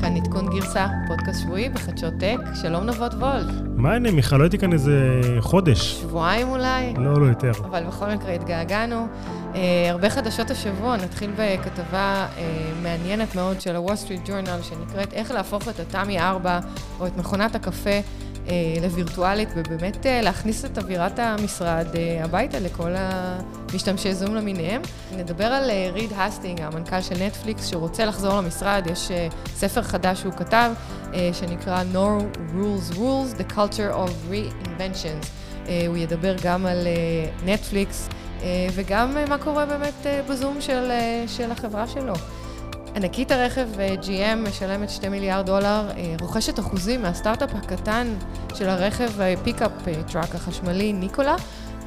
כאן עדכון גרסה, פודקאסט שבועי בחדשות טק. שלום נבות וולד. מה העניינים, מיכל? לא הייתי כאן איזה חודש. שבועיים אולי? לא, לא יותר. אבל בכל מקרה התגעגענו. אה, הרבה חדשות השבוע, נתחיל בכתבה אה, מעניינת מאוד של ה-Wall Street Journal, שנקראת איך להפוך את התמי 4 או את מכונת הקפה לווירטואלית, ובאמת אה, להכניס את אווירת המשרד אה, הביתה לכל המשתמשי זום למיניהם. נדבר על ריד הסטינג, המנכ"ל של נטפליקס, שרוצה לחזור למשרד, יש ספר חדש שהוא כתב, שנקרא No Rules Rules, The Culture of Reinventions. הוא ידבר גם על נטפליקס, וגם מה קורה באמת בזום של, של החברה שלו. ענקית הרכב GM משלמת 2 מיליארד דולר, אה, רוכשת אחוזים מהסטארט-אפ הקטן של הרכב pickup truck החשמלי ניקולה.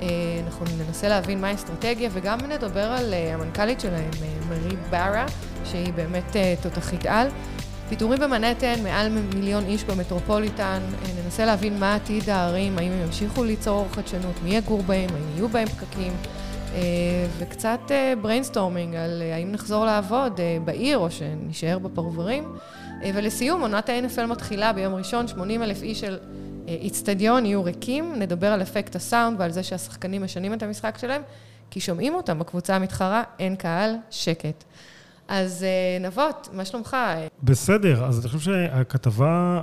אה, אנחנו ננסה להבין מה האסטרטגיה וגם נדבר על אה, המנכ"לית שלהם, מרי בארה, שהיא באמת תותחית על. פיטורים במנהטן, מעל מיליון איש במטרופוליטן, ננסה להבין מה עתיד הערים, האם הם ימשיכו ליצור חדשנות, מי יגור בהם, האם יהיו בהם פקקים. אה, וקצת brainstorming אה, על אה, האם נחזור לעבוד בעיר או שנשאר בפרברים. ולסיום, עונת ה-NFL מתחילה ביום ראשון, 80 אלף איש של איצטדיון יהיו ריקים, נדבר על אפקט הסאונד ועל זה שהשחקנים משנים את המשחק שלהם, כי שומעים אותם בקבוצה המתחרה, אין קהל, שקט. אז נבות, מה שלומך? בסדר, אז אני חושב שהכתבה,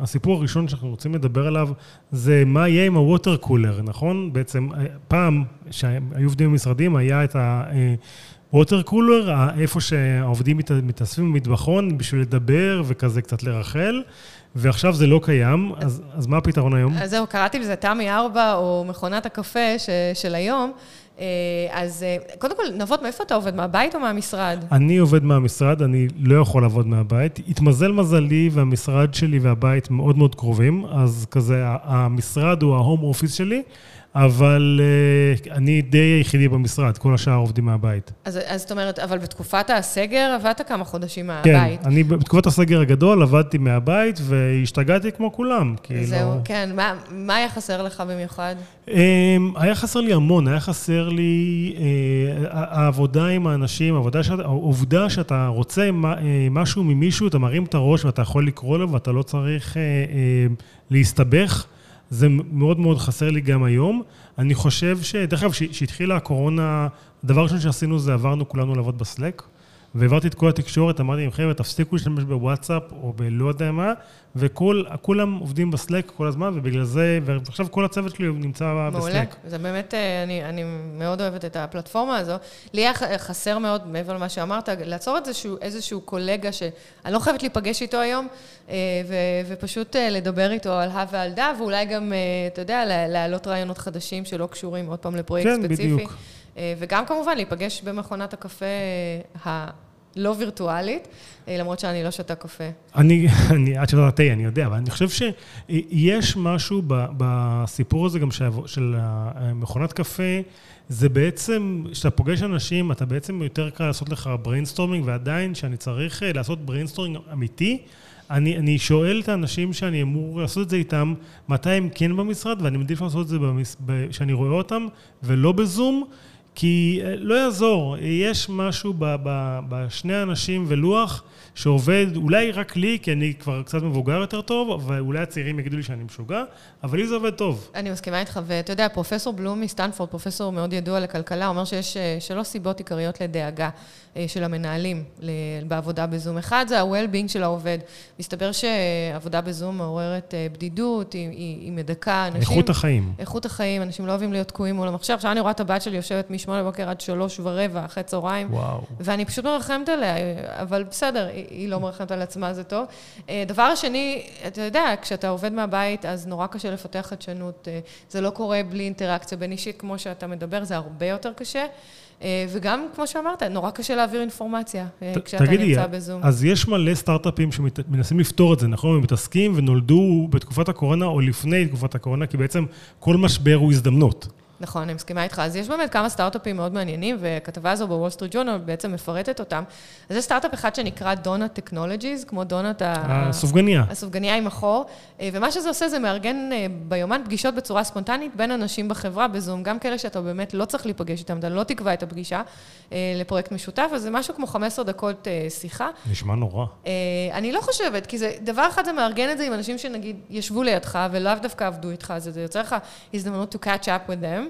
הסיפור הראשון שאנחנו רוצים לדבר עליו, זה מה יהיה עם הווטר קולר, נכון? בעצם, פעם, שהיו עובדים במשרדים, היה את ה... ווטר קולר, איפה שהעובדים מתאספים במטבחון בשביל לדבר וכזה קצת לרחל, ועכשיו זה לא קיים, אז, אז מה הפתרון היום? אז זהו, קראתי לזה תמי 4 או מכונת הקפה ש, של היום. אה, אז אה, קודם כל, נבות, מאיפה אתה עובד? מהבית או מהמשרד? אני עובד מהמשרד, אני לא יכול לעבוד מהבית. התמזל מזלי והמשרד שלי והבית מאוד מאוד קרובים, אז כזה, המשרד הוא ההום אופיס שלי. אבל uh, אני די היחידי במשרד, כל השאר עובדים מהבית. אז, אז זאת אומרת, אבל בתקופת הסגר עבדת כמה חודשים מהבית. כן, אני בתקופת הסגר הגדול עבדתי מהבית והשתגעתי כמו כולם. כאילו... זהו, כן. מה, מה היה חסר לך במיוחד? Um, היה חסר לי המון, היה חסר לי uh, העבודה עם האנשים, העובדה שאתה רוצה uh, משהו ממישהו, אתה מרים את הראש ואתה יכול לקרוא לו ואתה לא צריך uh, uh, להסתבך. זה מאוד מאוד חסר לי גם היום. אני חושב ש... דרך אגב, כשהתחילה הקורונה, הדבר הראשון שעשינו זה עברנו כולנו לעבוד בסלק. והעברתי את כל התקשורת, אמרתי להם, חבר'ה, תפסיקו להשתמש בוואטסאפ או בלא יודע מה, וכולם עובדים בסלק כל הזמן, ובגלל זה, ועכשיו כל הצוות שלי נמצא מעולה. בסלק. מעולה, זה באמת, אה, אני, אני מאוד אוהבת את הפלטפורמה הזו. לי היה חסר מאוד, מעבר למה שאמרת, לעצור את איזשהו, איזשהו קולגה שאני לא חייבת להיפגש איתו היום, אה, ו, ופשוט אה, לדבר איתו על הא ועל דא, ואולי גם, אתה יודע, להעלות רעיונות חדשים שלא קשורים עוד פעם לפרויקט כן, ספציפי. כן, בדיוק. וגם כמובן להיפגש במכונת הקפה הלא וירטואלית, למרות שאני לא שותה קפה. אני, אני, את שותה תה, אני יודע, אבל אני חושב שיש משהו בסיפור הזה גם של מכונת קפה, זה בעצם, כשאתה פוגש אנשים, אתה בעצם יותר קל לעשות לך brainstorming, ועדיין, כשאני צריך לעשות brainstorming אמיתי, אני, אני שואל את האנשים שאני אמור לעשות את זה איתם, מתי הם כן במשרד, ואני מעדיף לעשות את זה כשאני רואה אותם, ולא בזום. כי אה, לא יעזור, יש משהו בשני האנשים ולוח שעובד, אולי רק לי, כי אני כבר קצת מבוגר יותר טוב, ואולי הצעירים יגידו לי שאני משוגע, אבל לי זה עובד טוב. אני מסכימה איתך, ואתה יודע, פרופסור בלום מסטנפורד, פרופסור מאוד ידוע לכלכלה, אומר שיש אה, שלוש סיבות עיקריות לדאגה של המנהלים בעבודה בזום. אחד זה ה-well-being של העובד. מסתבר שעבודה בזום מעוררת בדידות, היא, היא מדכא אנשים. איכות החיים. איכות החיים, אנשים לא אוהבים להיות תקועים מול המחשב. עכשיו אני רואה את הבת שלי יושבת משמונה בבוקר עד שלוש ורבע, אחרי צהריים. וואו. ואני פשוט מרחמת עליה, אבל בסדר, היא לא מרחמת על עצמה, זה טוב. אה, דבר שני, אתה יודע, כשאתה עובד מהבית, אז נורא קשה לפתח חדשנות. אה, זה לא קורה בלי אינטראקציה בין אישית, כמו שאתה מדבר, זה הרבה יותר קשה. אה, וגם, כמו שאמרת, נורא קשה להעביר אינפורמציה כשאתה תגידי, נמצא בזום. אז יש מלא סטארט-אפים שמנסים לפתור את זה, נכון? הם מתעסקים ונולדו בתקופת הקורונה או לפני תקופת הקורונה, כי בעצם כל משבר הוא הזדמנות. נכון, אני מסכימה איתך. אז יש באמת כמה סטארט-אפים מאוד מעניינים, וכתבה הזו בוול סטריט ג'ורנל בעצם מפרטת אותם. אז יש סטארט-אפ אחד שנקרא Donut Technologies, כמו donut ה... הסופגניה. הסופגניה עם החור, אה, ומה שזה עושה זה מארגן אה, ביומן פגישות בצורה ספונטנית בין אנשים בחברה בזום, גם כאלה שאתה באמת לא צריך להיפגש איתם, אתה לא תקבע את הפגישה אה, לפרויקט משותף, אז זה משהו כמו 15 דקות שיחה. נשמע נורא. אני לא חושבת, כי זה, דבר אחד זה מארגן את זה עם אנשים שנגיד ישבו לידך ולאו דווקא עבדו איתך, אז זה יוצר לך הזדמנות to catch up with them,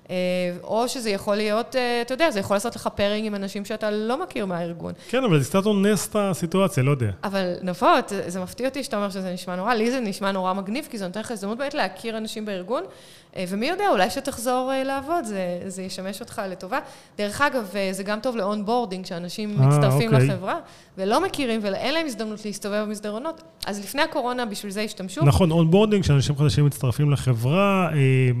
או שזה יכול להיות, אתה יודע, זה יכול לעשות לך פארינג עם אנשים שאתה לא מכיר מהארגון. כן, אבל זה קצת אונס את הסיטואציה, לא יודע. אבל נפות, זה מפתיע אותי שאתה אומר שזה נשמע נורא, לי זה נשמע נורא מגניב, כי זה נותן לך הזדמנות באמת להכיר אנשים בארגון, אה, ומי יודע, אולי כשתחזור אה, לעבוד, זה, זה ישמש אותך לטובה. דרך אגב, אה, זה גם טוב ל onboarding, שאנשים אה, מצטרפים אוקיי. לחברה, ולא מכירים, ואין להם הזדמנות להסתובב במסדרונות. אז לפני הקורונה, בשביל זה השתמשו. נכון, onboarding, שאנשים חדשים מצטרפים לחברה,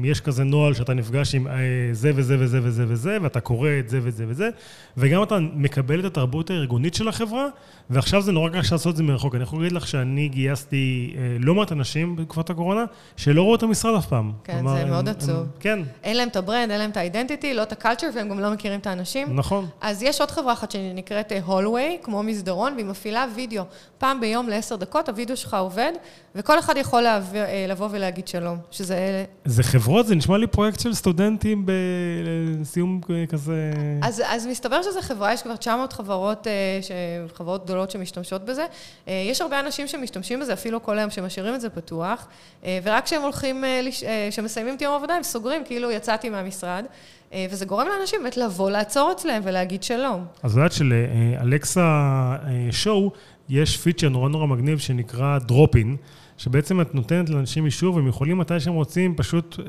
יש כזה נוהל שאתה נפגש עם זה וזה וזה וזה וזה, ואתה קורא את זה וזה וזה, וגם אתה מקבל את התרבות הארגונית של החברה, ועכשיו זה נורא קשה לעשות את זה מרחוק. אני יכול להגיד לך שאני גייסתי לא מעט אנשים בתקופת הקורונה, שלא ראו את המשרד אף פעם. כן, כלומר, זה מאוד הם, עצוב. הם, כן. אין להם את ה brand, אין להם את ה identity, לא את ה culture, והם גם לא מכירים את האנשים. נכון. אז יש עוד חברה אחת שנקראת הולווי, אה, כמו מסדרון, והיא מפעילה וידאו. פעם ביום לעשר דקות, הוידאו שלך עובד, וכל אחד יכול להעביר, אה, לבוא ולהגיד שלום, שזה... זה חברות? זה נשמע לי פרויקט של סטודנטים בסיום כזה... אז, אז מסתבר שזו חברה, יש כבר 900 חברות, אה, חברות גדולות שמשתמשות בזה. יש הרבה אנשים שמשתמשים בזה, אפילו כל היום, שמשאירים את זה פתוח, ורק כשהם הולכים, כשמסיימים את יום העבודה, הם סוגרים, כאילו יצאתי מהמשרד, אה, וזה גורם לאנשים באמת לבוא, לעצור אצלם ולהגיד שלום. אז יודעת שלאלקסה שואו יש פיצ'ר נורא נורא מגניב שנקרא דרופין, שבעצם את נותנת לאנשים אישור והם יכולים מתי שהם רוצים, פשוט אה,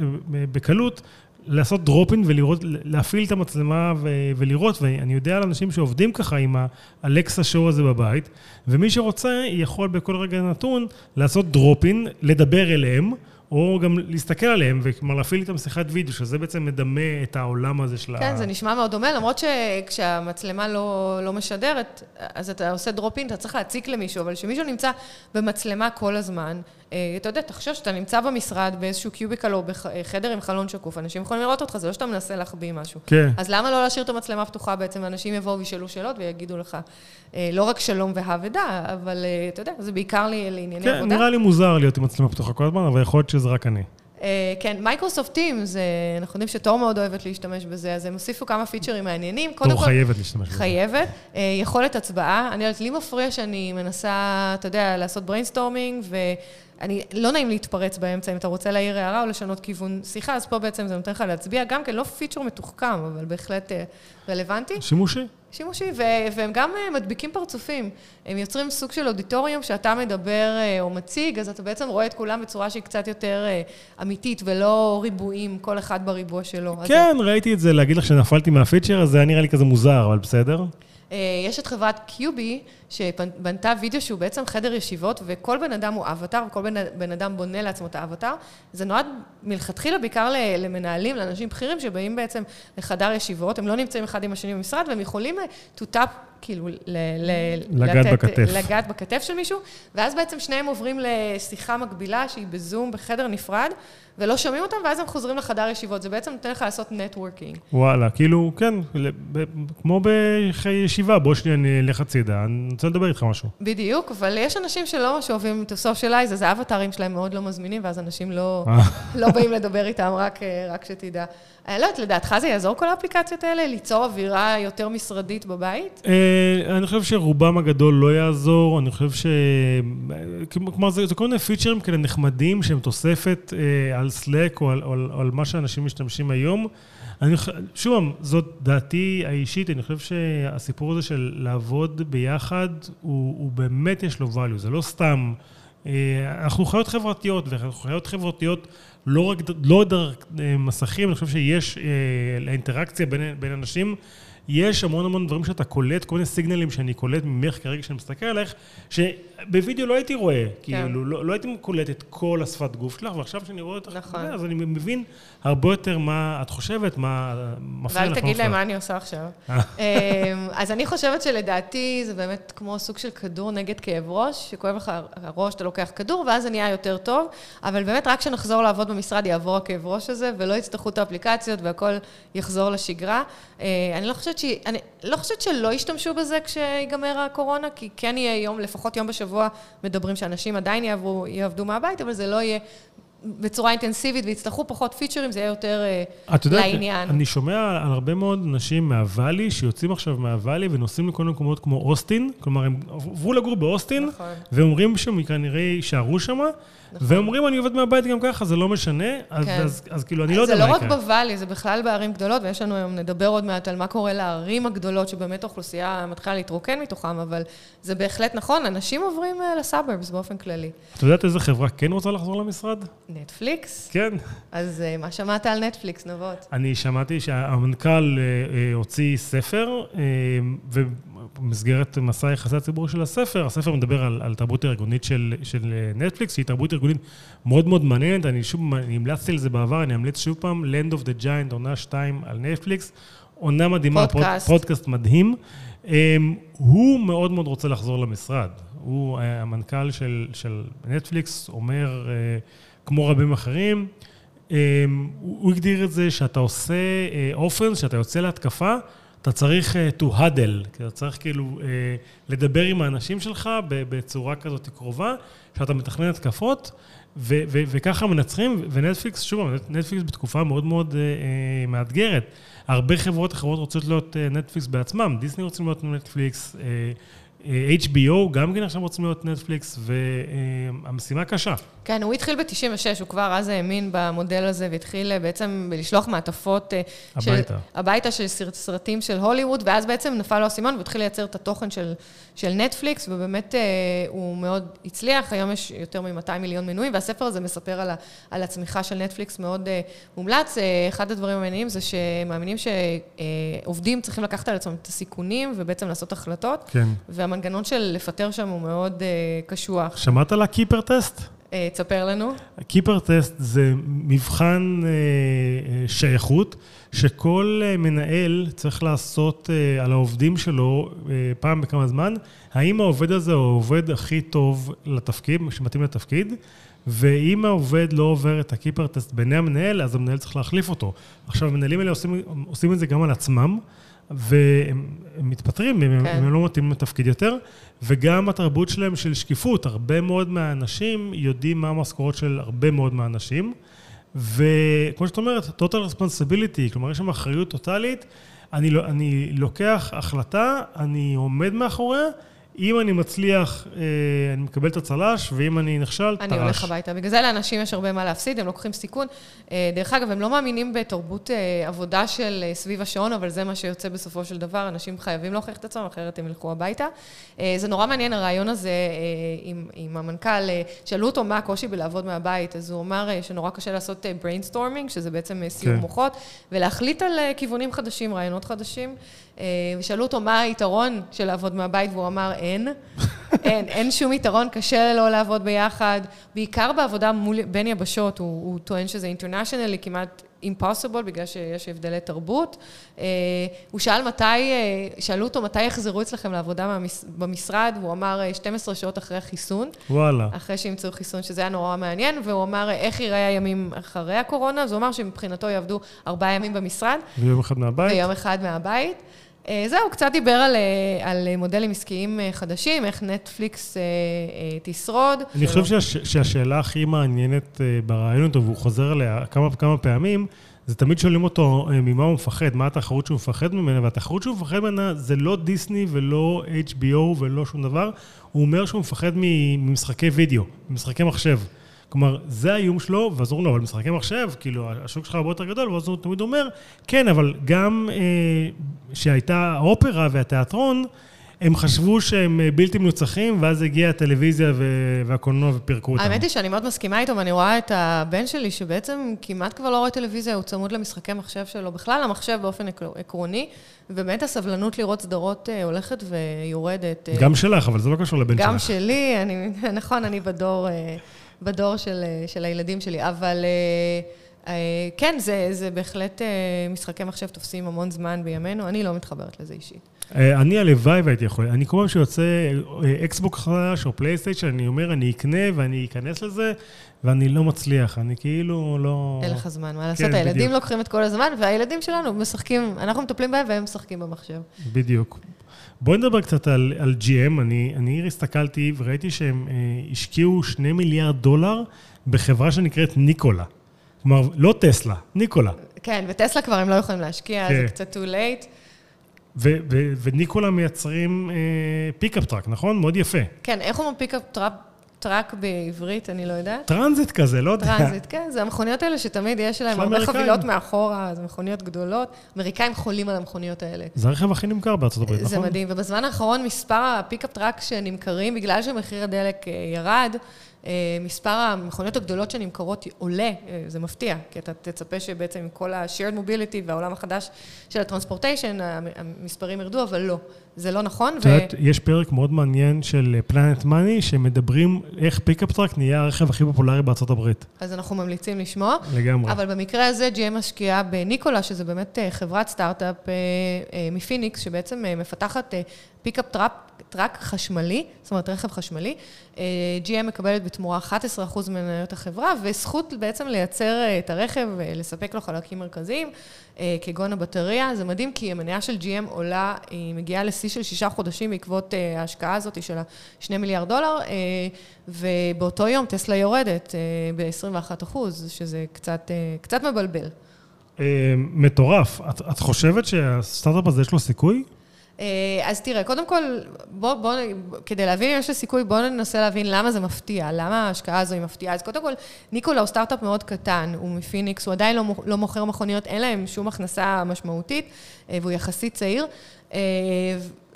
בקלות, לעשות דרופין ולראות, להפעיל את המצלמה ו- ולראות, ואני יודע על אנשים שעובדים ככה עם האלקסה שואו הזה בבית, ומי שרוצה יכול בכל רגע נתון לעשות דרופין, לדבר אליהם. או גם להסתכל עליהם, וכלומר להפעיל איתם שיחת וידאו, שזה בעצם מדמה את העולם הזה של כן, ה... כן, זה נשמע מאוד דומה, למרות שכשהמצלמה לא, לא משדרת, אז אתה עושה דרופין, אתה צריך להציק למישהו, אבל כשמישהו נמצא במצלמה כל הזמן, אתה יודע, תחשוב שאתה נמצא במשרד באיזשהו קיוביקל או בחדר עם חלון שקוף, אנשים יכולים לראות אותך, זה לא שאתה מנסה להחביא משהו. כן. אז למה לא להשאיר את המצלמה פתוחה בעצם, אנשים יבואו וישאלו שאלות ויגידו לך, אה, לא רק שלום ואהבה, אבל אה, אתה יודע, זה בעיקר לענייני כן, עבודה. כן, נראה לי מוזר להיות עם מצלמה פתוחה כל הזמן, אבל יכול להיות שזה רק אני. כן, Microsoft Teams, אנחנו יודעים שתור מאוד אוהבת להשתמש בזה, אז הם הוסיפו כמה פיצ'רים מעניינים. תור חייבת להשתמש בזה. חייבת. יכולת הצבעה. אני יודעת, לי מפריע שאני מנסה, אתה יודע, לעשות brainstorming, אני, לא נעים להתפרץ באמצע, אם אתה רוצה להעיר הערה או לשנות כיוון שיחה, אז פה בעצם זה נותן לך להצביע, גם כן לא פיצ'ר מתוחכם, אבל בהחלט אה, רלוונטי. שימושי. שימושי, והם גם אה, מדביקים פרצופים. הם יוצרים סוג של אודיטוריום שאתה מדבר אה, או מציג, אז אתה בעצם רואה את כולם בצורה שהיא קצת יותר אמיתית, ולא ריבועים, כל אחד בריבוע שלו. כן, אז... ראיתי את זה, להגיד לך שנפלתי מהפיצ'ר, אז זה היה נראה לי כזה מוזר, אבל בסדר. יש את חברת קיובי, שבנתה וידאו שהוא בעצם חדר ישיבות, וכל בן אדם הוא אבטאר, וכל בן, בן אדם בונה לעצמו את האבטאר. זה נועד מלכתחילה בעיקר למנהלים, לאנשים בכירים שבאים בעצם לחדר ישיבות, הם לא נמצאים אחד עם השני במשרד, והם יכולים to tap כאילו, ל- ל- לגעת לתת, בכתף. לגעת בכתף של מישהו, ואז בעצם שניהם עוברים לשיחה מקבילה שהיא בזום בחדר נפרד, ולא שומעים אותם, ואז הם חוזרים לחדר ישיבות. זה בעצם נותן לך לעשות נטוורקינג. וואלה, כאילו, כן, כמו בישיבה, בוא שנייה נלך הצידה, אני רוצה לדבר איתך משהו. בדיוק, אבל יש אנשים שלא ממש אוהבים to socialize, אז האבטרים שלהם מאוד לא מזמינים, ואז אנשים לא, אה. לא באים לדבר איתם, רק, רק שתדע. אני לא יודעת, לדעתך זה יעזור כל האפליקציות האלה, ליצור אווירה יותר משרדית בבית? אני חושב שרובם הגדול לא יעזור, אני חושב ש... כלומר, זה, זה כל מיני פיצ'רים כאלה נחמדים שהם תוספת אה, על Slack או על, או, על, או על מה שאנשים משתמשים היום. אני, שוב, זאת דעתי האישית, אני חושב שהסיפור הזה של לעבוד ביחד, הוא, הוא באמת יש לו value, זה לא סתם... אה, אנחנו חיות חברתיות, ואנחנו חיות חברתיות לא רק לא דרך אה, מסכים, אני חושב שיש, אה, לאינטראקציה בין, בין אנשים, יש המון המון דברים שאתה קולט, כל מיני סיגנלים שאני קולט ממך כרגע שאני מסתכל עליך, שבווידאו לא הייתי רואה, כן. כאילו, לא, לא הייתי קולט את כל השפת גוף שלך, ועכשיו שאני רואה אותך, נכון. אז אני מבין הרבה יותר מה את חושבת, מה מפריע לך. ואל תגיד להם מה אני עושה עכשיו. אה. אמ, אז אני חושבת שלדעתי זה באמת כמו סוג של כדור נגד כאב ראש, שכואב לך הראש, אתה לוקח כדור, ואז זה נהיה יותר טוב, אבל באמת רק כשנחזור לעבוד במשרד יעבור הכאב ראש הזה, ולא יצטרכו את האפליקציות והכל יחזור לשגרה. אה, אני לא חושבת, ש... אני לא חושבת שלא ישתמשו בזה כשיגמר הקורונה, כי כן יהיה יום, לפחות יום בשבוע, מדברים שאנשים עדיין יעברו, יעבדו מהבית, אבל זה לא יהיה בצורה אינטנסיבית ויצטרכו פחות פיצ'רים, זה יהיה יותר uh, את יודעת, לעניין. אני שומע על הרבה מאוד אנשים מהוואלי, שיוצאים עכשיו מהוואלי ונוסעים לכל מיני מקומות כמו אוסטין, כלומר, הם עברו לגור באוסטין, נכון. ואומרים שהם כנראה יישארו שם, נכון. ואומרים, אני עובד מהבית גם ככה, זה לא משנה, אז, כן. אז, אז, אז כאילו, אני לא יודע מה יקרה. זה לא רק בוואלי, זה בכלל בערים גדולות, ויש לנו היום, נדבר עוד מעט על מה קורה לערים הגדולות, שבאמת האוכלוסייה מתחילה להתרוקן מתוכם, אבל זה בהחלט נכון, אנשים עוברים uh, לסאברבס באופן כללי. את יודעת איזה חברה כן רוצה לחזור למשרד? נטפליקס? כן. אז uh, מה שמעת על נטפליקס, נבות? אני שמעתי שהמנכ"ל uh, הוציא ספר, uh, ובמסגרת מסע יחסי הציבור של הספר, הספר מדבר על, על תרבות ארגונית של, של נטפליקס, שהיא תרבות ארגונית מאוד מאוד מעניינת. אני שוב, אני המלצתי על זה בעבר, אני אמליץ שוב פעם, Land of the Giant, עונה 2 על נטפליקס. עונה מדהימה, פודקאסט, פודקאסט מדהים. Um, הוא מאוד מאוד רוצה לחזור למשרד. הוא, המנכ"ל של, של נטפליקס, אומר... Uh, כמו רבים אחרים. אמ, הוא הגדיר את זה שאתה עושה אופן, אה, שאתה יוצא להתקפה, אתה צריך אה, to huddle, אתה צריך כאילו אה, לדבר עם האנשים שלך בצורה כזאת קרובה, שאתה מתכנן התקפות, ו- ו- וככה מנצחים, ונטפליקס, שוב, נטפליקס בתקופה מאוד מאוד מאתגרת. הרבה חברות אחרות רוצות להיות נטפליקס בעצמם, דיסני רוצים להיות נטפליקס, HBO גם כן עכשיו רוצים להיות נטפליקס, והמשימה קשה. כן, הוא התחיל ב-96, הוא כבר אז האמין במודל הזה, והתחיל אה, בעצם לשלוח מעטפות... אה, הביתה. של, הביתה של סרטים של הוליווד, ואז בעצם נפל לו האסימון והתחיל לייצר את התוכן של, של נטפליקס, ובאמת אה, הוא מאוד הצליח, היום יש יותר מ-200 מיליון מנויים, והספר הזה מספר על, ה, על הצמיחה של נטפליקס מאוד מומלץ. אחד הדברים המעניינים זה שמאמינים שעובדים צריכים לקחת על עצמם את הסיכונים, ובעצם לעשות החלטות. כן. והמנגנון של לפטר שם הוא מאוד קשוח. שמעת על הקיפר טסט? אה, תספר לנו. קיפר טסט זה מבחן אה, שייכות, שכל מנהל צריך לעשות על העובדים שלו פעם בכמה זמן, האם העובד הזה הוא העובד הכי טוב לתפקיד, שמתאים לתפקיד, ואם העובד לא עובר את הקיפר טסט בעיני המנהל, אז המנהל צריך להחליף אותו. עכשיו, המנהלים האלה עושים, עושים את זה גם על עצמם. והם מתפטרים כן. הם לא מתאימים לתפקיד יותר, וגם התרבות שלהם של שקיפות, הרבה מאוד מהאנשים יודעים מה המשכורות של הרבה מאוד מהאנשים, וכמו שאת אומרת, total responsibility, כלומר יש שם אחריות טוטאלית, אני, לא, אני לוקח החלטה, אני עומד מאחוריה, אם אני מצליח, אה, אני מקבל את הצל"ש, ואם אני נכשל, טר"ש. אני הולך הביתה. בגלל זה לאנשים יש הרבה מה להפסיד, הם לוקחים סיכון. אה, דרך אגב, הם לא מאמינים בתרבות אה, עבודה של סביב השעון, אבל זה מה שיוצא בסופו של דבר. אנשים חייבים להוכיח את עצמם, אחרת הם ילכו הביתה. זה נורא מעניין, הרעיון הזה עם, עם המנכ"ל. שאלו אותו מה הקושי בלעבוד מהבית, אז הוא אמר שנורא קשה לעשות brainstorming, שזה בעצם סיום כן. מוחות, ולהחליט על כיוונים חדשים, רעיונות חדשים. ושאלו אותו מה היתרון של לעבוד מהבית, והוא אמר, אין. אין, אין שום יתרון, קשה לו לעבוד ביחד. בעיקר בעבודה מול, בין יבשות, הוא, הוא טוען שזה אינטרנשיונלי, כמעט impossible, בגלל שיש הבדלי תרבות. Uh, הוא שאל מתי, uh, שאלו אותו מתי יחזרו אצלכם לעבודה במשרד, והוא אמר 12 שעות אחרי החיסון. וואלה. אחרי שימצאו חיסון, שזה היה נורא מעניין, והוא אמר איך ייראה הימים אחרי הקורונה, אז הוא אמר שמבחינתו יעבדו ארבעה ימים במשרד. ויום אחד מהבית. ויום אחד מהבית. אה, זהו, קצת דיבר על, אה, על מודלים עסקיים אה, חדשים, איך נטפליקס תשרוד. אני חושב שהש, שהשאלה הכי מעניינת ברעיון אותו, והוא חוזר עליה כמה וכמה פעמים, זה תמיד שואלים אותו ממה הוא מפחד, מה התחרות שהוא מפחד ממנה, והתחרות שהוא מפחד ממנה זה לא דיסני ולא HBO ולא שום דבר, הוא אומר שהוא מפחד ממשחקי וידאו, ממשחקי מחשב. כלומר, זה האיום שלו, ואז אומרים לו, אבל משחקי מחשב, כאילו, השוק שלך הרבה יותר גדול, ואז הוא תמיד אומר, כן, אבל גם אה, שהייתה האופרה והתיאטרון, הם חשבו שהם בלתי מנוצחים, ואז הגיעה הטלוויזיה והקולנוע ופירקו אותם. האמת היא שאני מאוד מסכימה איתו, ואני רואה את הבן שלי, שבעצם כמעט כבר לא רואה טלוויזיה, הוא צמוד למשחקי מחשב שלו, בכלל המחשב באופן עקרוני, ובאמת הסבלנות לראות סדרות הולכת ויורדת. גם שלך, אבל זה לא קשור לבן גם שלך. גם שלי, אני, נכון, אני בדור, בדור של, של הילדים שלי, אבל... כן, זה, זה בהחלט משחקי מחשב תופסים המון זמן בימינו, אני לא מתחברת לזה אישית. אני הלוואי והייתי יכול. אני כל פעם שיוצא אקסבוק חדש או פלייסטיישן, אני אומר, אני אקנה ואני אכנס לזה, ואני לא מצליח. אני כאילו לא... אין לך זמן, מה לעשות? הילדים לוקחים את כל הזמן, והילדים שלנו משחקים, אנחנו מטפלים בהם והם משחקים במחשב. בדיוק. בואי נדבר קצת על, על GM. אני, אני הסתכלתי וראיתי שהם אה, השקיעו שני מיליארד דולר בחברה שנקראת ניקולה. כלומר, לא טסלה, ניקולה. כן, וטסלה כבר הם לא יכולים להשקיע, כן. זה קצת too late. ו- ו- וניקולה מייצרים אה, pickup truck, נכון? מאוד יפה. כן, איך אומרים pickup truck? truck בעברית, אני לא יודעת. טרנזיט כזה, לא יודע. טרנזיט, כן, זה המכוניות האלה שתמיד יש להם הרבה חבילות מאחורה, זה מכוניות גדולות. אמריקאים חולים על המכוניות האלה. זה הרכב הכי נמכר בארצות הברית, נכון? זה מדהים, ובזמן האחרון מספר ה pickup truck שנמכרים, בגלל שמחיר הדלק ירד, מספר המכוניות הגדולות שנמכרות עולה, זה מפתיע, כי אתה תצפה שבעצם עם כל ה-shared mobility והעולם החדש של ה transportation, המספרים ירדו, אבל לא. זה לא נכון. את יודעת, יש פרק מאוד מעניין של Planet Money, שמדברים איך pickup truck נהיה הרכב הכי פופולרי בארצות הברית. אז אנחנו ממליצים לשמוע. לגמרי. אבל במקרה הזה, GM משקיעה בניקולה, שזה באמת חברת סטארט-אפ מפיניקס, שבעצם מפתחת pickup truck חשמלי, זאת אומרת רכב חשמלי. GM מקבלת בתמורה 11% מניות החברה, וזכות בעצם לייצר את הרכב, לספק לו חלקים מרכזיים, כגון הבטריה. זה מדהים, כי המניה של GM עולה, היא מגיעה לשיא של שישה חודשים בעקבות ההשקעה הזאת של ה-2 מיליארד דולר, ובאותו יום טסלה יורדת ב-21%, שזה קצת, קצת מבלבל. מטורף. את, את חושבת שהסטארט-אפ הזה יש לו סיכוי? אז תראה, קודם כל, בוא, בוא, כדי להבין אם יש לי סיכוי, בואו ננסה להבין למה זה מפתיע, למה ההשקעה הזו היא מפתיעה. אז קודם כל, ניקולה הוא סטארט-אפ מאוד קטן, הוא מפיניקס, הוא עדיין לא, לא מוכר מכוניות, אין להם שום הכנסה משמעותית, והוא יחסית צעיר.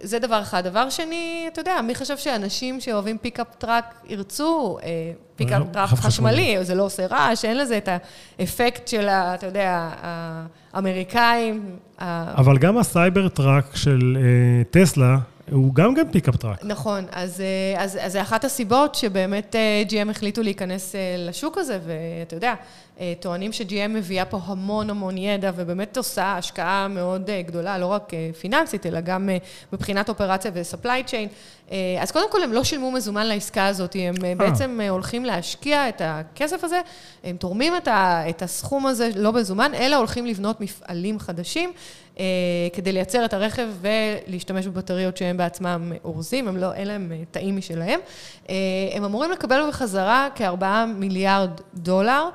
זה דבר אחד. דבר שני, אתה יודע, מי חשב שאנשים שאוהבים pickup truck ירצו pickup truck חשמלי, זה לא עושה רעש, אין לזה את האפקט של, אתה יודע, האמריקאים. אבל גם ה Cybertruck של טסלה, הוא גם כן pickup truck. נכון, אז, אז, אז זה אחת הסיבות שבאמת GM החליטו להיכנס לשוק הזה, ואתה יודע, טוענים ש-GM מביאה פה המון המון ידע, ובאמת עושה השקעה מאוד גדולה, לא רק פיננסית, אלא גם מבחינת אופרציה ו-supply chain. אז קודם כל, הם לא שילמו מזומן לעסקה הזאת, הם בעצם הולכים להשקיע את הכסף הזה, הם תורמים את הסכום הזה לא מזומן, אלא הולכים לבנות מפעלים חדשים. כדי לייצר את הרכב ולהשתמש בבטריות שהם בעצמם אורזים, הם לא, אין להם תאים משלהם. הם אמורים לקבל בחזרה כארבעה מיליארד דולר,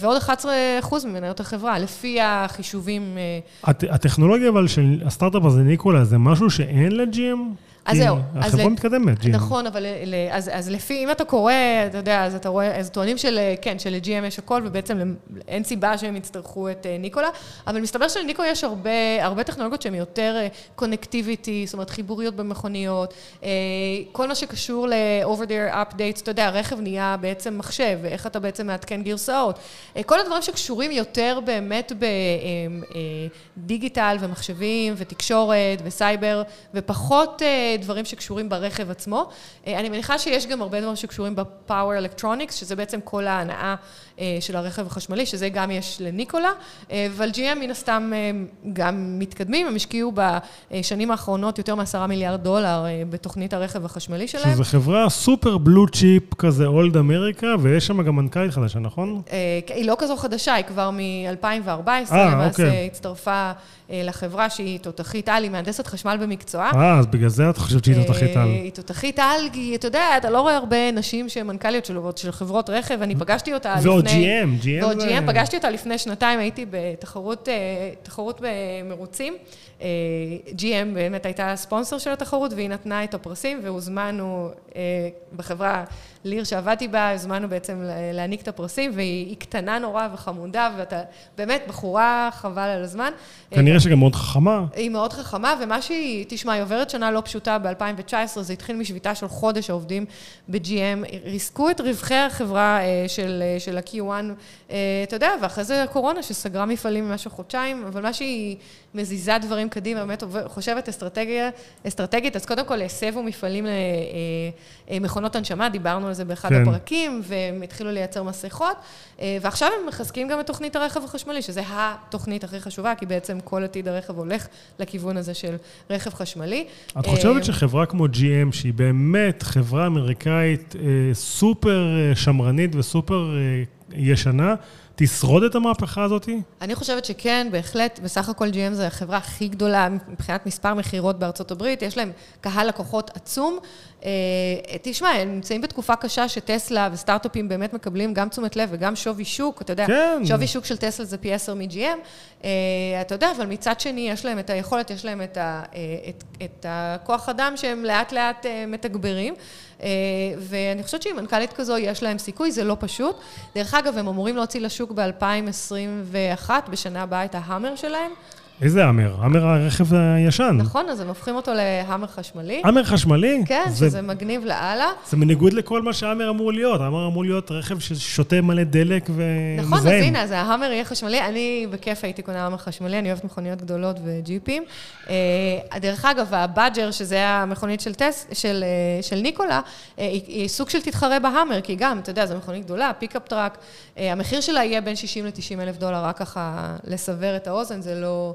ועוד 11 אחוז ממניות החברה, לפי החישובים. הטכנולוגיה אבל של הסטארט-אפ הזה, ניקולה, זה משהו שאין ל-GM? אז זהו. החברה מתקדמת, GM. נכון, אבל אז, אז לפי, אם אתה קורא, אתה יודע, אז אתה רואה, אז טוענים של, כן, של-GM יש הכל, ובעצם אין סיבה שהם יצטרכו את ניקולה, אבל מסתבר שלניקולה יש הרבה, הרבה טכנולוגיות שהן יותר קונקטיביטי, זאת אומרת, חיבוריות במכוניות, כל מה שקשור ל-over-there updates, אתה יודע, הרכב נהיה בעצם מחשב, ואיך אתה בעצם מעדכן גרסאות. כל הדברים שקשורים יותר באמת בדיגיטל ומחשבים ותקשורת וסייבר, ופחות דברים שקשורים ברכב עצמו. אני מניחה שיש גם הרבה דברים שקשורים ב-Power Electronics, שזה בעצם כל ההנאה של הרכב החשמלי, שזה גם יש לניקולה, אבל GM מן הסתם גם מתקדמים, הם השקיעו בשנים האחרונות יותר מעשרה מיליארד דולר בתוכנית הרכב החשמלי שלהם. שזו חברה סופר בלו צ'יפ כזה, אולד אמריקה, ויש שם גם מנכ"לית חדשה, נכון? היא לא כזו חדשה, היא כבר מ-2014, למעשה הצטרפה לחברה שהיא תותחית על, היא מהנדסת חשמל במקצועה. אה, אז בגלל זה את חושבת שהיא תותחית על. היא תותחית על, כי אתה יודע, אתה לא רואה הרבה נשים שהן מנכ"ליות של חברות רכב, אני פגשתי אותה לפני... ועוד GM, GM. ועוד GM, פגשתי אותה לפני שנתיים, הייתי בתחרות במרוצים. GM באמת הייתה ספונסר של התחרות, והיא נתנה את הפרסים, והוזמנו בחברה ליר שעבדתי בה, הזמנו בעצם להעניק את הפרסים, והיא קטנה נורא וחמודה, ואתה באמת בחורה חבל על הזמן. כנראה שגם מאוד חכמה. היא מאוד חכמה, ומה שהיא, תשמע, היא עוברת שנה לא פשוטה ב-2019, זה התחיל משביתה של חודש העובדים ב-GM, ריסקו את רווחי החברה של, של ה-Q1, אתה יודע, ואחרי זה הקורונה שסגרה מפעלים במשך חודשיים, אבל מה שהיא מזיזה דברים קדימה, באמת חושבת אסטרטגיה, אסטרטגית, אז קודם כל הסבו מפעלים למכונות הנשמה, דיברנו על זה באחד כן. הפרקים, והם התחילו לייצר מסכות, ועכשיו הם מחזקים גם את תוכנית הרכב החשמלי, שזה התוכנית הכי חשובה, כי בעצם כל עתיד הרכב הולך לכיוון הזה של רכב חשמלי. את חושבת שחברה כמו GM, שהיא באמת חברה אמריקאית סופר שמרנית וסופר ישנה, תשרוד את המהפכה הזאת? אני חושבת שכן, בהחלט. בסך הכל GM זה החברה הכי גדולה מבחינת מספר מכירות בארצות הברית. יש להם קהל לקוחות עצום. תשמע, הם נמצאים בתקופה קשה שטסלה וסטארט-אפים באמת מקבלים גם תשומת לב וגם שווי שוק. אתה יודע, כן. שווי שוק של טסלה זה פי 10 מ-GM. אתה יודע, אבל מצד שני, יש להם את היכולת, יש להם את, ה, את, את הכוח אדם שהם לאט-לאט מתגברים. ואני חושבת שעם מנכ"לית כזו יש להם סיכוי, זה לא פשוט. דרך אגב, הם אמורים להוציא לשוק ב-2021, בשנה הבאה, את ההאמר שלהם. איזה האמר? האמר הרכב הישן. נכון, אז הם הופכים אותו להאמר חשמלי. האמר חשמלי? כן, זה, שזה מגניב לאללה. זה בניגוד לכל מה שהאמר אמור להיות. האמר אמור להיות רכב ששותה מלא דלק ומזהם. נכון, אז הנה, אז ההאמר יהיה חשמלי. אני בכיף הייתי קונה האמר חשמלי, אני אוהבת מכוניות גדולות וג'יפים. דרך אגב, ה Badger, שזה המכונית של, טס, של, של ניקולה, היא, היא סוג של תתחרה בהאמר, כי גם, אתה יודע, זו מכונית גדולה, pickup truck. המחיר שלה יהיה בין 60 ל-90 אלף דולר, רק ככה לסבר את האוזן, זה לא...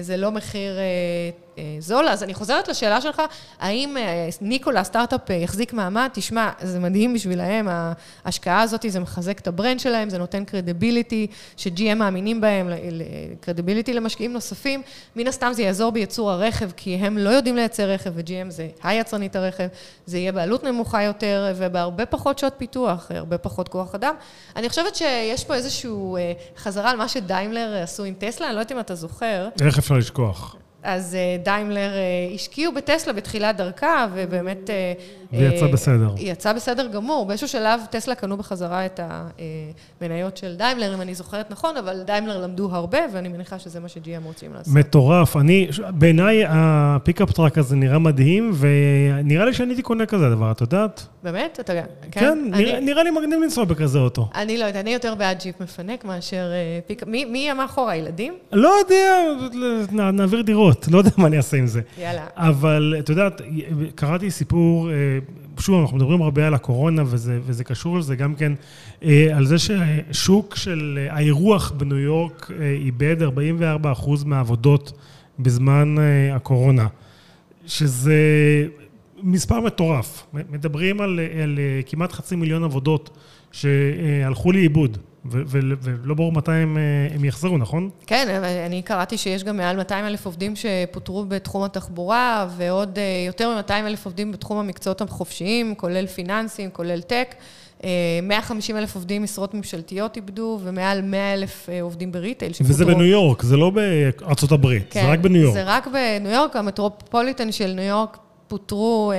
זה לא מחיר זול. אז אני חוזרת לשאלה שלך, האם ניקולה, סטארט-אפ, יחזיק מעמד? תשמע, זה מדהים בשבילהם, ההשקעה הזאת, זה מחזק את ה brand שלהם, זה נותן credibility, ש-GM מאמינים בהם, קרדיביליטי למשקיעים נוספים. מן הסתם זה יעזור בייצור הרכב, כי הם לא יודעים לייצר רכב, ו-GM זה היצרנית הרכב, זה יהיה בעלות נמוכה יותר, ובהרבה פחות שעות פיתוח, הרבה פחות כוח אדם. אני חושבת שיש פה איזושהי חזרה על מה שדיימלר עשו עם טסלה, אני לא יודעת אם אתה זוכר. איך אפשר לשכוח? אז דיימלר השקיעו בטסלה בתחילת דרכה, ובאמת... והיא יצאה בסדר. יצאה בסדר גמור. באיזשהו שלב טסלה קנו בחזרה את המניות של דיימלר, אם אני זוכרת נכון, אבל דיימלר למדו הרבה, ואני מניחה שזה מה ש-GM רוצים לעשות. מטורף. אני, בעיניי ה pickup truck הזה נראה מדהים, ונראה לי שאני הייתי קונה כזה דבר, את יודעת? באמת? אתה יודע. כן, נראה לי מגניב לנסוע בכזה אוטו. אני לא יודעת, אני יותר בעד ג'יפ מפנק מאשר pickup. מי יהיה מאחורה, הילדים? לא יודע, נעביר דירות, לא יודע מה אני אעשה עם זה. יאללה. אבל, את יודעת, קראתי סיפור... שוב, אנחנו מדברים הרבה על הקורונה, וזה, וזה קשור לזה גם כן, על זה ששוק של האירוח בניו יורק איבד 44% מהעבודות בזמן הקורונה, שזה מספר מטורף. מדברים על, על כמעט חצי מיליון עבודות שהלכו לאיבוד. ולא ברור מתי הם, הם יחזרו, נכון? כן, אני קראתי שיש גם מעל 200 אלף עובדים שפוטרו בתחום התחבורה, ועוד יותר מ-200 אלף עובדים בתחום המקצועות החופשיים, כולל פיננסים, כולל טק. 150 אלף עובדים משרות ממשלתיות איבדו, ומעל 100 אלף עובדים בריטייל שפוטרו. וזה בניו יורק, זה לא בארצות הברית, כן, זה רק בניו יורק. זה רק בניו יורק, המטרופוליטן של ניו יורק פוטרו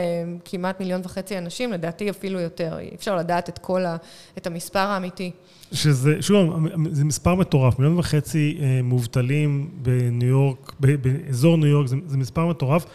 כמעט מיליון וחצי אנשים, לדעתי אפילו יותר. אי אפשר לדעת את כל ה... את המספר האמיתי. שזה, שוב, זה מספר מטורף, מיליון וחצי מובטלים בניו יורק, באזור ניו יורק, זה, זה מספר מטורף.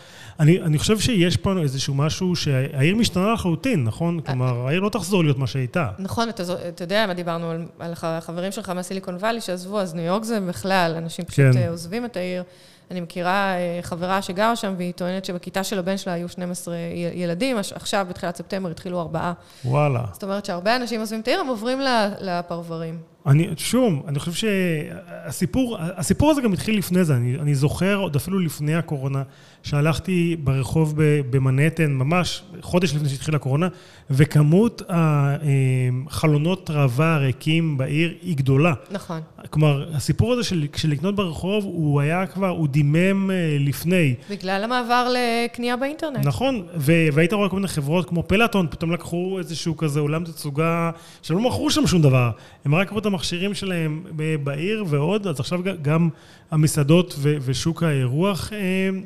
אני, אני חושב שיש פה איזשהו משהו שהעיר משתנה לחלוטין, נכון? כלומר, העיר לא תחזור להיות מה שהייתה. נכון, אתה, אתה יודע מה דיברנו על, על החברים שלך מהסיליקון וואלי שעזבו, אז ניו יורק זה בכלל, אנשים פשוט כן. עוזבים את העיר. אני מכירה חברה שגרה שם, והיא טוענת שבכיתה של הבן שלה היו 12 ילדים, עכשיו בתחילת ספטמבר התחילו ארבעה. וואלה. זאת אומרת שהרבה אנשים עוזבים את העיר, הם עוברים לפרברים. אני, שוב, אני חושב שהסיפור, הסיפור הזה גם התחיל לפני זה, אני, אני זוכר עוד אפילו לפני הקורונה, שהלכתי ברחוב במנהטן, ממש חודש לפני שהתחילה הקורונה, וכמות החלונות ראווה הריקים בעיר היא גדולה. נכון. כלומר, הסיפור הזה של, של לקנות ברחוב, הוא היה כבר, הוא דימם לפני. בגלל המעבר לקנייה באינטרנט. נכון, והיית רואה כל מיני חברות כמו פלאטון, פתאום לקחו איזשהו כזה עולם תצוגה, שהם לא מכרו שם שום דבר, הם רק אותם המכשירים שלהם בעיר ועוד, אז עכשיו גם המסעדות ו- ושוק האירוח אה,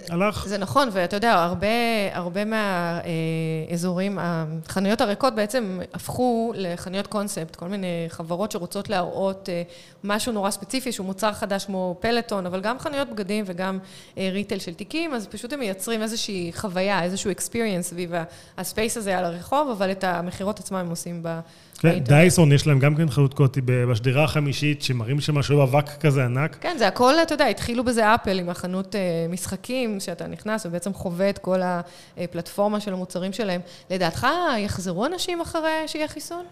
הלך. זה נכון, ואתה יודע, הרבה, הרבה מהאזורים, החנויות הריקות בעצם הפכו לחנויות קונספט, כל מיני חברות שרוצות להראות אה, משהו נורא ספציפי, שהוא מוצר חדש כמו פלטון, אבל גם חנויות בגדים וגם אה, ריטל של תיקים, אז פשוט הם מייצרים איזושהי חוויה, איזשהו experience סביב הספייס הזה על הרחוב, אבל את המכירות עצמם הם עושים ב... כן, דייסון יש להם גם כן חנות קוטי בשדרה החמישית, שמראים שם משהו אבק כזה ענק. כן, זה הכל, אתה יודע, התחילו בזה אפל עם החנות אה, משחקים, שאתה נכנס ובעצם חווה את כל הפלטפורמה של המוצרים שלהם. לדעתך, יחזרו אנשים אחרי שיהיה חיסון?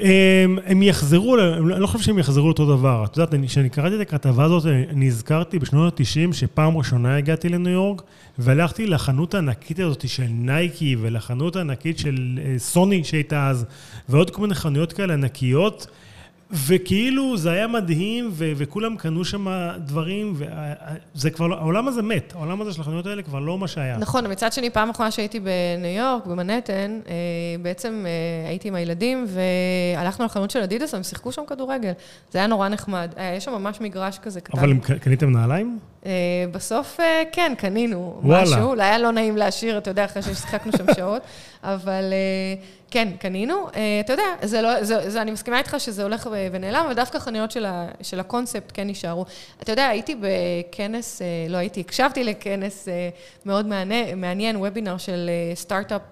הם, הם יחזרו, אני לא חושב שהם יחזרו לאותו דבר. את יודעת, כשאני קראתי את הכתבה הזאת, אני הזכרתי בשנות ה-90 שפעם ראשונה הגעתי לניו יורק, והלכתי לחנות הענקית הזאת של נייקי, ולחנות הענקית של אה, סוני שהייתה אז, ועוד כל מיני חנויות כאלה ענקיות. וכאילו זה היה מדהים, ו- וכולם קנו שם דברים, וזה כבר לא, העולם הזה מת, העולם הזה של החנויות האלה כבר לא מה שהיה. נכון, מצד שני, פעם אחרונה שהייתי בניו יורק, במנהטן, אה, בעצם אה, הייתי עם הילדים, והלכנו לחנות של אדידס, הם שיחקו שם כדורגל. זה היה נורא נחמד. אה, יש שם ממש מגרש כזה קטן. אבל קניתם נעליים? בסוף, כן, קנינו וואלה. משהו. אולי היה לא נעים להשאיר, אתה יודע, אחרי ששיחקנו שם שעות, אבל... כן, קנינו. אה, אתה יודע, זה לא, זה, זה, אני מסכימה איתך שזה הולך ונעלם, אבל דווקא חנויות של, ה, של הקונספט כן נשארו. אתה יודע, הייתי בכנס, אה, לא הייתי, הקשבתי לכנס אה, מאוד מעניין, מעניין וובינר של Start-Up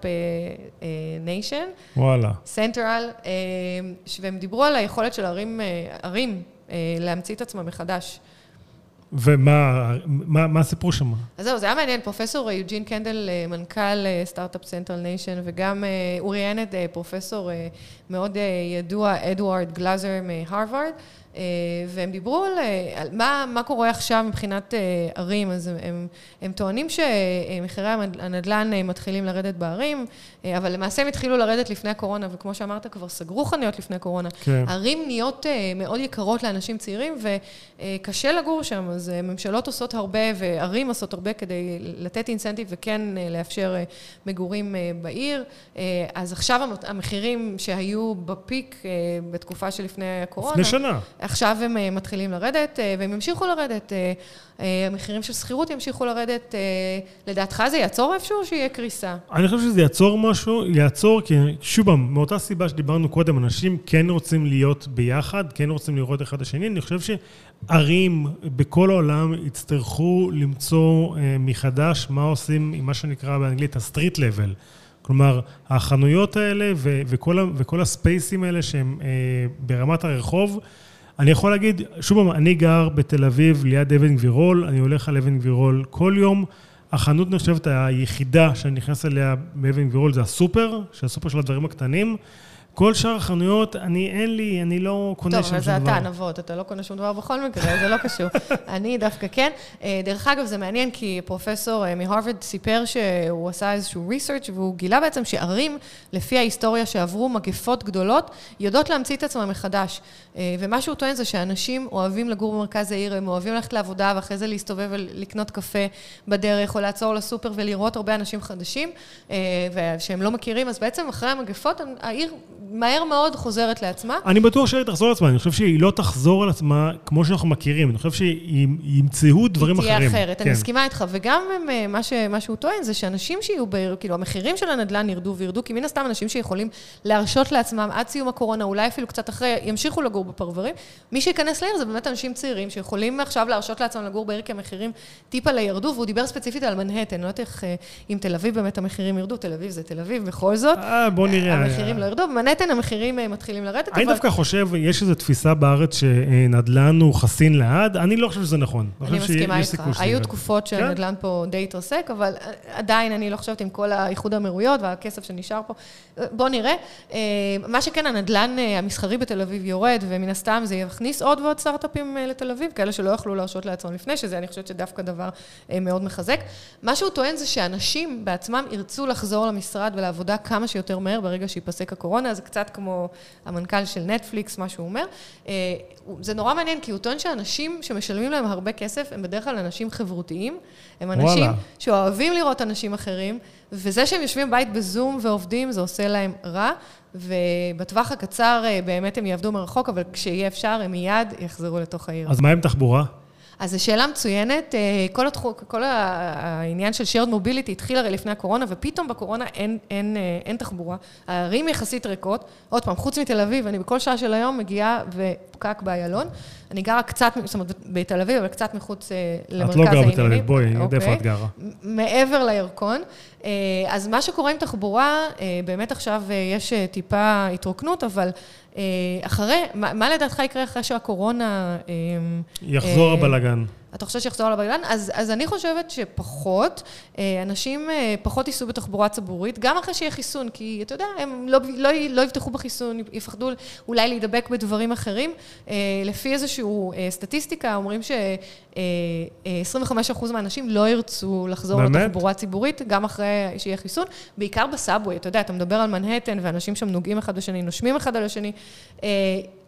Nation. וואלה. Central, והם דיברו על היכולת של ערים, ערים להמציא את עצמם מחדש. ומה מה, מה הסיפור שם? אז זהו, זה היה מעניין. פרופסור יוג'ין קנדל, מנכ"ל Start-Up Central Nation, וגם הוא ראיין את פרופסור מאוד ידוע, אדוארד גלאזר מהרווארד. אה, והם דיברו על, אה, על מה, מה קורה עכשיו מבחינת אה, ערים, אז הם, הם, הם טוענים שמחירי הנדל"ן מתחילים לרדת בערים, אבל למעשה הם התחילו לרדת לפני הקורונה, וכמו שאמרת, כבר סגרו חנויות לפני הקורונה. כן. ערים נהיות מאוד יקרות לאנשים צעירים, וקשה לגור שם, אז ממשלות עושות הרבה, וערים עושות הרבה כדי לתת אינסנטיב וכן לאפשר מגורים בעיר. אז עכשיו המחירים שהיו בפיק בתקופה שלפני הקורונה... לפני שנה. עכשיו הם אה, מתחילים לרדת, אה, והם ימשיכו לרדת. אה, המחירים של שכירות ימשיכו לרדת. לדעתך זה יעצור איפשהו או שיהיה קריסה? אני חושב שזה יעצור משהו, יעצור, כי שוב מאותה סיבה שדיברנו קודם, אנשים כן רוצים להיות ביחד, כן רוצים לראות אחד את השני. אני חושב שערים בכל העולם יצטרכו למצוא מחדש מה עושים עם מה שנקרא באנגלית ה-street level. כלומר, החנויות האלה וכל, וכל הספייסים האלה שהם ברמת הרחוב, אני יכול להגיד, שוב אני גר בתל אביב ליד אבן גבירול, אני הולך על אבן גבירול כל יום. החנות נחשבת היחידה שאני נכנס אליה באבן גבירול זה הסופר, שהסופר של הדברים הקטנים. כל שאר החנויות, אני, אין לי, אני לא קונה שם שום דבר. טוב, אבל זה אתה נבות, אתה לא קונה שום דבר בכל מקרה, זה לא קשור. אני דווקא כן. אה, דרך אגב, זה מעניין, כי פרופסור אה, מהרווארד סיפר שהוא עשה איזשהו ריסרצ' והוא גילה בעצם שערים, לפי ההיסטוריה שעברו מגפות גדולות, יודעות להמציא את עצמם מחדש. אה, ומה שהוא טוען זה שאנשים אוהבים לגור במרכז העיר, הם אוהבים ללכת לעבודה ואחרי זה להסתובב ולקנות קפה בדרך, או לעצור לסופר ולראות הרבה אנשים חדשים, ושהם לא מכירים, אז בעצם אחרי המגפות, העיר מהר מאוד חוזרת לעצמה. אני בטוח שהיא תחזור לעצמה, אני חושב שהיא לא תחזור על עצמה כמו שאנחנו מכירים, אני חושב שימצאו דברים אחרים. היא תהיה אחרת, כן. אני מסכימה איתך, וגם אה, מה, ש, מה שהוא טוען זה שאנשים שיהיו בעיר, כאילו המחירים של הנדל"ן ירדו וירדו, כי מן הסתם אנשים שיכולים להרשות לעצמם עד סיום הקורונה, אולי אפילו קצת אחרי, ימשיכו לגור בפרברים. מי שייכנס לעיר זה באמת אנשים צעירים שיכולים עכשיו להרשות לעצמם לגור בעיר כי המחירים טיפה לירדו, והוא דיבר ספציפית על מנהטן, אני לא יודעת איך, אה, אם תל אביב באמת המחירים ירדו, תל אביב זה תל אביב בכל זאת. אה, בוא נראה. המחירים לא ירדו, במנהטן המחירים אה, מתחילים לרדת. אני דווקא חושב, יש איזו תפיסה בארץ שנדל"ן הוא חסין לעד, אני לא חושב שזה נכון. אני מסכימה איתך. היו תקופות כן? שנדל"ן פה די התרסק, אבל עדיין אני לא חושבת עם כל האיחוד האמירויות והכסף שנשאר פה. בואו נראה. אה, מה שכן, הנדל"ן אה, המסחרי בתל אביב יורד, ומן הסתם זה יכניס עוד ועוד סטארט-אפים לתל אביב, כאלה שלא יכלו להרשות לעצמם לפני, שזה אני חושבת שדווקא דבר מאוד מחזק. מה שהוא טוען זה שאנשים בעצמם ירצו לחזור למשרד ולעבודה כמה שיותר מהר ברגע שיפסק הקורונה, אז קצת כמו המנכ"ל של נטפליקס, מה שהוא אומר. אה, זה נורא מעניין, כי הוא טוען שאנשים שמשלמים להם הרבה כסף, הם בדרך כלל אנשים חברותיים. הם אנשים וואלה. שאוהבים לראות אנשים אחרים, וזה שהם יושבים בבית בזום ועובדים, זה עושה להם רע. ובטווח הקצר אה, באמת הם יעבדו מרחוק, אבל כשיהיה אפשר, הם מיד יחזרו לתוך העיר. אז מה עם תחבורה? אז זו שאלה מצוינת. אה, כל, התחום, כל העניין של shared mobility התחיל הרי לפני הקורונה, ופתאום בקורונה אין, אין, אה, אין תחבורה. הערים יחסית ריקות. עוד פעם, חוץ מתל אביב, אני בכל שעה של היום מגיעה ופקק באיילון. אני גרה קצת, זאת אומרת, בתל אביב, אבל קצת מחוץ למרכז העניינים. את לא גרה בתל אביב, בואי, אני יודע איפה את גרה. מעבר לירקון. אז מה שקורה עם תחבורה, באמת עכשיו יש טיפה התרוקנות, אבל אחרי, מה, מה לדעתך יקרה אחרי שהקורונה... יחזור הבלגן. אתה חושב שיחזור על הבגלן? אז, אז אני חושבת שפחות, אה, אנשים אה, פחות ייסעו בתחבורה ציבורית, גם אחרי שיהיה חיסון, כי אתה יודע, הם לא, לא, לא יבטחו בחיסון, יפחדו אולי להידבק בדברים אחרים. אה, לפי איזושהי סטטיסטיקה, אומרים ש-25% מהאנשים לא ירצו לחזור באמת? לתחבורה ציבורית, גם אחרי שיהיה חיסון, בעיקר בסאבווי, אתה יודע, אתה מדבר על מנהטן, ואנשים שם נוגעים אחד בשני, נושמים אחד על השני.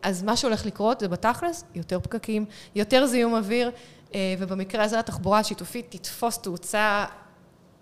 אז מה שהולך לקרות זה בתכלס, יותר פקקים, יותר זיהום אוויר. אה, ובמקרה הזה התחבורה השיתופית תתפוס תאוצה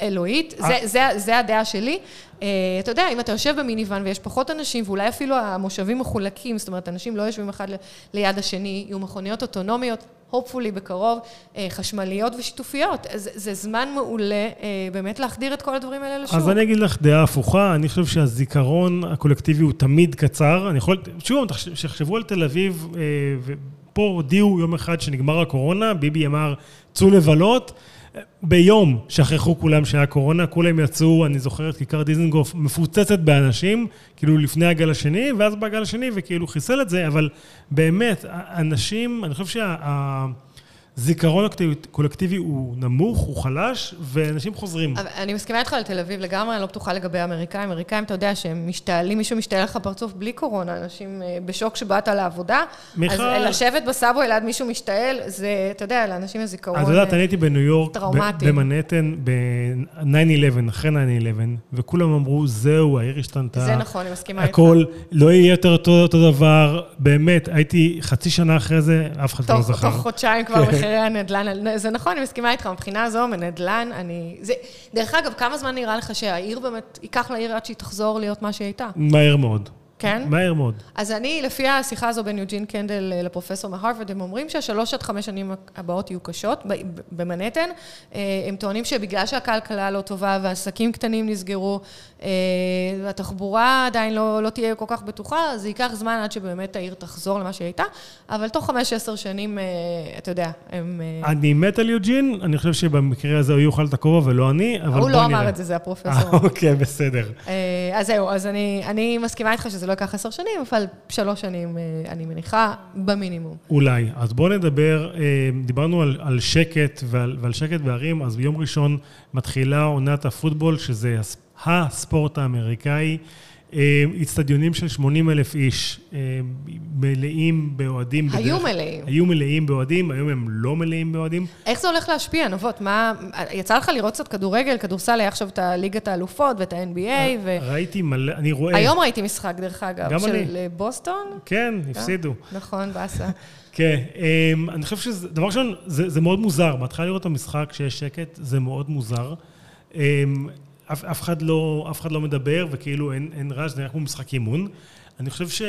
אלוהית, זה, זה, זה הדעה שלי. אה, אתה יודע, אם אתה יושב במיניוון ויש פחות אנשים, ואולי אפילו המושבים מחולקים, זאת אומרת, אנשים לא יושבים אחד ליד השני, יהיו מכוניות אוטונומיות, hopefully בקרוב, אה, חשמליות ושיתופיות. זה, זה זמן מעולה באמת להחדיר את כל הדברים האלה לשוק. אז אני אגיד לך דעה הפוכה, אני חושב שהזיכרון הקולקטיבי הוא תמיד קצר. אני יכול, שוב, תחשבו על תל אביב, פה הודיעו יום אחד שנגמר הקורונה, ביבי אמר, צאו לבלות. ביום שכחו כולם שהיה קורונה, כולם יצאו, אני זוכר את כיכר דיזנגוף מפוצצת באנשים, כאילו לפני הגל השני, ואז בגל השני וכאילו חיסל את זה, אבל באמת, אנשים, אני חושב שה... הזיכרון הקולקטיבי הוא נמוך, הוא חלש, ואנשים חוזרים. אני מסכימה איתך על תל אביב לגמרי, אני לא בטוחה לגבי האמריקאים. אמריקאים, אתה יודע שהם משתעלים, מישהו משתעל לך פרצוף בלי קורונה, אנשים אה, בשוק שבאת לעבודה. מיכל... אז לשבת בסאבו ליד מישהו משתעל, זה, אתה יודע, לאנשים יש זיכרון את יודעת, אה, אני הייתי בניו יורק, במנהטן, ב-9-11, אחרי 9-11, וכולם אמרו, זהו, העיר השתנתה. זה נכון, אני מסכימה איתך. הכל, לא יהיה יותר אותו דבר. באמת, הייתי חצי שנה אחרי זה, אף אחד לא זכר. תוך חודשיים כבר מחירי הנדל"ן, זה נכון, אני מסכימה איתך, מבחינה הזו, מנדל"ן, אני... זה, דרך אגב, כמה זמן נראה לך שהעיר באמת, ייקח לעיר עד שהיא תחזור להיות מה שהיא הייתה? מהר מאוד. כן? מהר מאוד. אז אני, לפי השיחה הזו בין יוג'ין קנדל אה, לפרופסור מהרווארד, הם אומרים שהשלוש עד חמש שנים הבאות יהיו קשות במנהטן. אה, הם טוענים שבגלל שהכלכלה לא טובה והעסקים קטנים נסגרו, אה, והתחבורה עדיין לא, לא תהיה כל כך בטוחה, זה ייקח זמן עד שבאמת העיר תחזור למה שהיא הייתה, אבל תוך חמש, עשר שנים, אתה יודע, הם... אני מת על יוג'ין, אני חושב שבמקרה הזה הוא יוכל את הכובע ולא אני, אבל בוא נראה. הוא לא אמר את זה, זה הפרופסור. אוקיי, בסדר. אז זהו, אז אני, אני מסכימה איתך שזה לא ייקח עשר שנים, אבל שלוש שנים, אה, אני מניחה, במינימום. אולי. אז בואו נדבר, אה, דיברנו על, על שקט ועל, ועל שקט בערים, אז ביום ראשון מתחילה עונת הפוטבול, שזה הספורט האמריקאי. איצטדיונים של 80 אלף איש, מלאים באוהדים. היו בדרך, מלאים. היו מלאים באוהדים, היום הם לא מלאים באוהדים. איך זה הולך להשפיע, נבות? מה, יצא לך לראות קצת כדורגל, כדורסל, היה עכשיו את הליגת האלופות ואת ה-NBA, ו... ראיתי מלא, אני רואה... היום ראיתי משחק, דרך אגב, של אני. בוסטון. כן, הפסידו. נכון, באסה. כן, אמ, אני חושב שזה, דבר ראשון, זה, זה מאוד מוזר. בהתחלה לראות את המשחק כשיש שקט, זה מאוד מוזר. אף, אף, אחד לא, אף אחד לא מדבר, וכאילו אין, אין רעש, זה נראה כמו משחק אימון. אני חושב ש...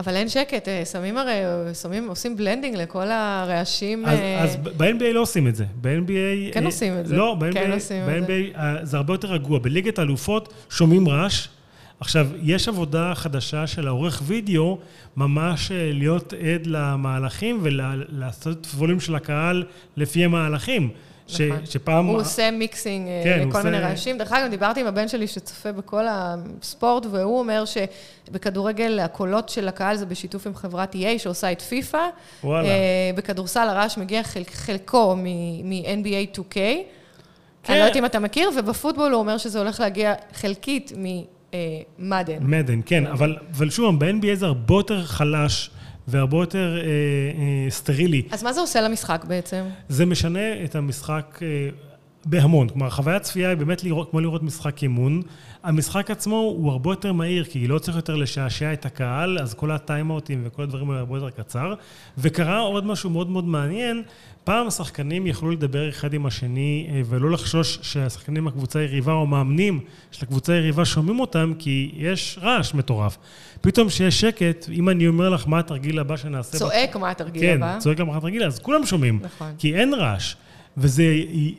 אבל אין שקט, אה, שמים הרי, שמים, עושים blending לכל הרעשים. אז, אה... אז ב-NBA לא עושים את זה. ב-NBA... כן אה, עושים את זה. לא, ב-NBA, כן ב-NBA אה, זה הרבה יותר רגוע. בליגת האלופות שומעים רעש. עכשיו, יש עבודה חדשה של העורך וידאו, ממש אה, להיות עד למהלכים ולעשות ווליום של הקהל לפי המהלכים. ש, נכון. שפעם... הוא עושה מיקסינג אה, כן, לכל עושה... מיני רעשים. דרך אגב, דיברתי עם הבן שלי שצופה בכל הספורט, והוא אומר שבכדורגל הקולות של הקהל זה בשיתוף עם חברת EA שעושה את פיפא. וואלה. אה, בכדורסל הרעש מגיע חל, חלקו מ-NBA 2K. כן. אני לא יודעת אם אתה מכיר, ובפוטבול הוא אומר שזה הולך להגיע חלקית ממדן. אה, מדן, כן, אבל, אבל שוב, ב-NBA זה הרבה יותר חלש. והרבה יותר אה, אה, סטרילי. אז מה זה עושה למשחק בעצם? זה משנה את המשחק. אה, בהמון. כלומר, חוויית צפייה היא באמת לראות, כמו לראות משחק אימון. המשחק עצמו הוא הרבה יותר מהיר, כי לא צריך יותר לשעשע את הקהל, אז כל הטיימאוטים וכל הדברים האלה הרבה יותר קצר. וקרה עוד משהו מאוד מאוד מעניין, פעם השחקנים יכלו לדבר אחד עם השני אה, ולא לחשוש שהשחקנים מהקבוצה היריבה או מאמנים של הקבוצה היריבה שומעים אותם, כי יש רעש מטורף. פתאום כשיש שקט, אם אני אומר לך מה התרגיל הבא שנעשה... צועק מה התרגיל כן, הבא. כן, צועק מה התרגיל, אז כולם שומעים. נכון. כי אין רעש. וזה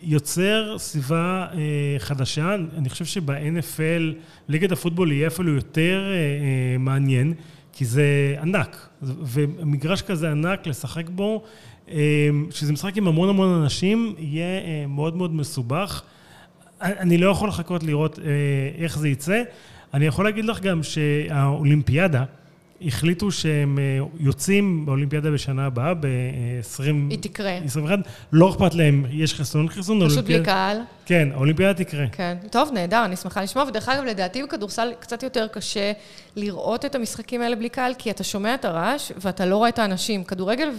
יוצר סביבה אה, חדשה. אני חושב שב-NFL, ליגת הפוטבול יהיה אפילו יותר אה, מעניין, כי זה ענק. ומגרש כזה ענק, לשחק בו, שזה משחק עם המון המון אנשים, יהיה מאוד מאוד מסובך. אני לא יכול לחכות לראות איך זה יצא. אני יכול להגיד לך גם שהאולימפיאדה, החליטו שהם אה, יוצאים באולימפיאדה בשנה הבאה, ב-20... היא תקרה. 21. לא אכפת להם, יש חיסון, חיסון. פשוט בלי קהל. כן, האולימפיאדה תקרה. כן. טוב, נהדר, אני שמחה לשמוע. ודרך אגב, לדעתי בכדורסל קצת יותר קשה לראות את המשחקים האלה בלי קהל, כי אתה שומע את הרעש ואתה לא רואה את האנשים. כדורגל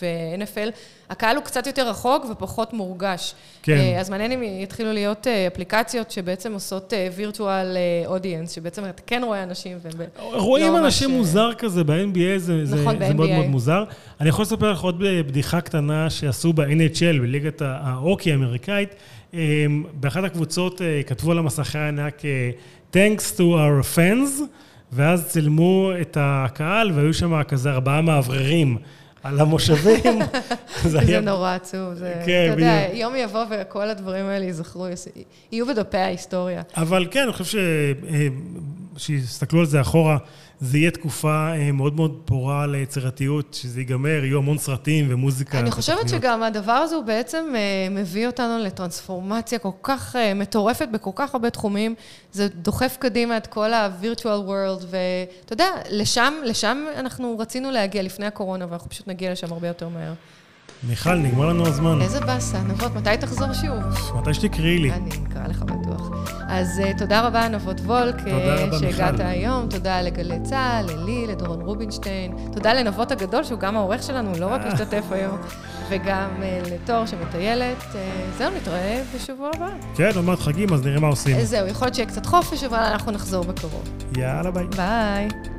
ו-NFL, הקהל הוא קצת יותר רחוק ופחות מורגש. כן. אה, אז מעניין אם יתחילו להיות אה, אפליקציות שבעצם עושות וירטואל אודיאנס, שבעצם אתה כן רואה אנשים והם רואים לא אנשים מוזר כזה, ב-NBA זה, נכון, זה מאוד מאוד מוזר. אני יכול לספר לך עוד בדיחה קטנה שעשו ב-NHL, בליגת האוקי האמריקאית. אמ, באחת הקבוצות אה, כתבו על המסכי הענק Thanks to our fans, ואז צילמו את הקהל והיו שם כזה ארבעה מאווררים. על המושבים. זה היה... נורא עצוב. זה, כן, אתה יודע, יום יבוא וכל הדברים האלה ייזכרו, יהיו בדפי ההיסטוריה. אבל כן, אני חושב אה, שיסתכלו על זה אחורה, זה יהיה תקופה אה, מאוד מאוד פורה ליצירתיות, שזה ייגמר, יהיו המון סרטים ומוזיקה. אני חושבת שגם הדבר הזה הוא בעצם אה, מביא אותנו לטרנספורמציה כל כך אה, מטורפת בכל כך הרבה תחומים. זה דוחף קדימה את כל ה-virtual world, ואתה יודע, לשם, לשם אנחנו רצינו להגיע לפני הקורונה, ואנחנו פשוט נגיע לשם הרבה יותר מהר. מיכל, נגמר לנו הזמן. איזה באסה. נבות, מתי תחזור שוב? מתי שתקראי לי. אני אקרא לך בטוח. אז uh, תודה רבה, נבות וולק, uh, שהגעת היום. תודה לגלי צה"ל, ללי, לדורון רובינשטיין. תודה לנבות הגדול, שהוא גם העורך שלנו, לא רק משתתף היום, וגם uh, לתור שמטיילת. Uh, זהו, נתראה בשבוע הבא. כן, עוד מעט חגים, אז נראה מה עושים. זהו, יכול להיות שיהיה קצת חופש, אבל אנחנו נחזור בקרוב. יאללה, ביי. ביי.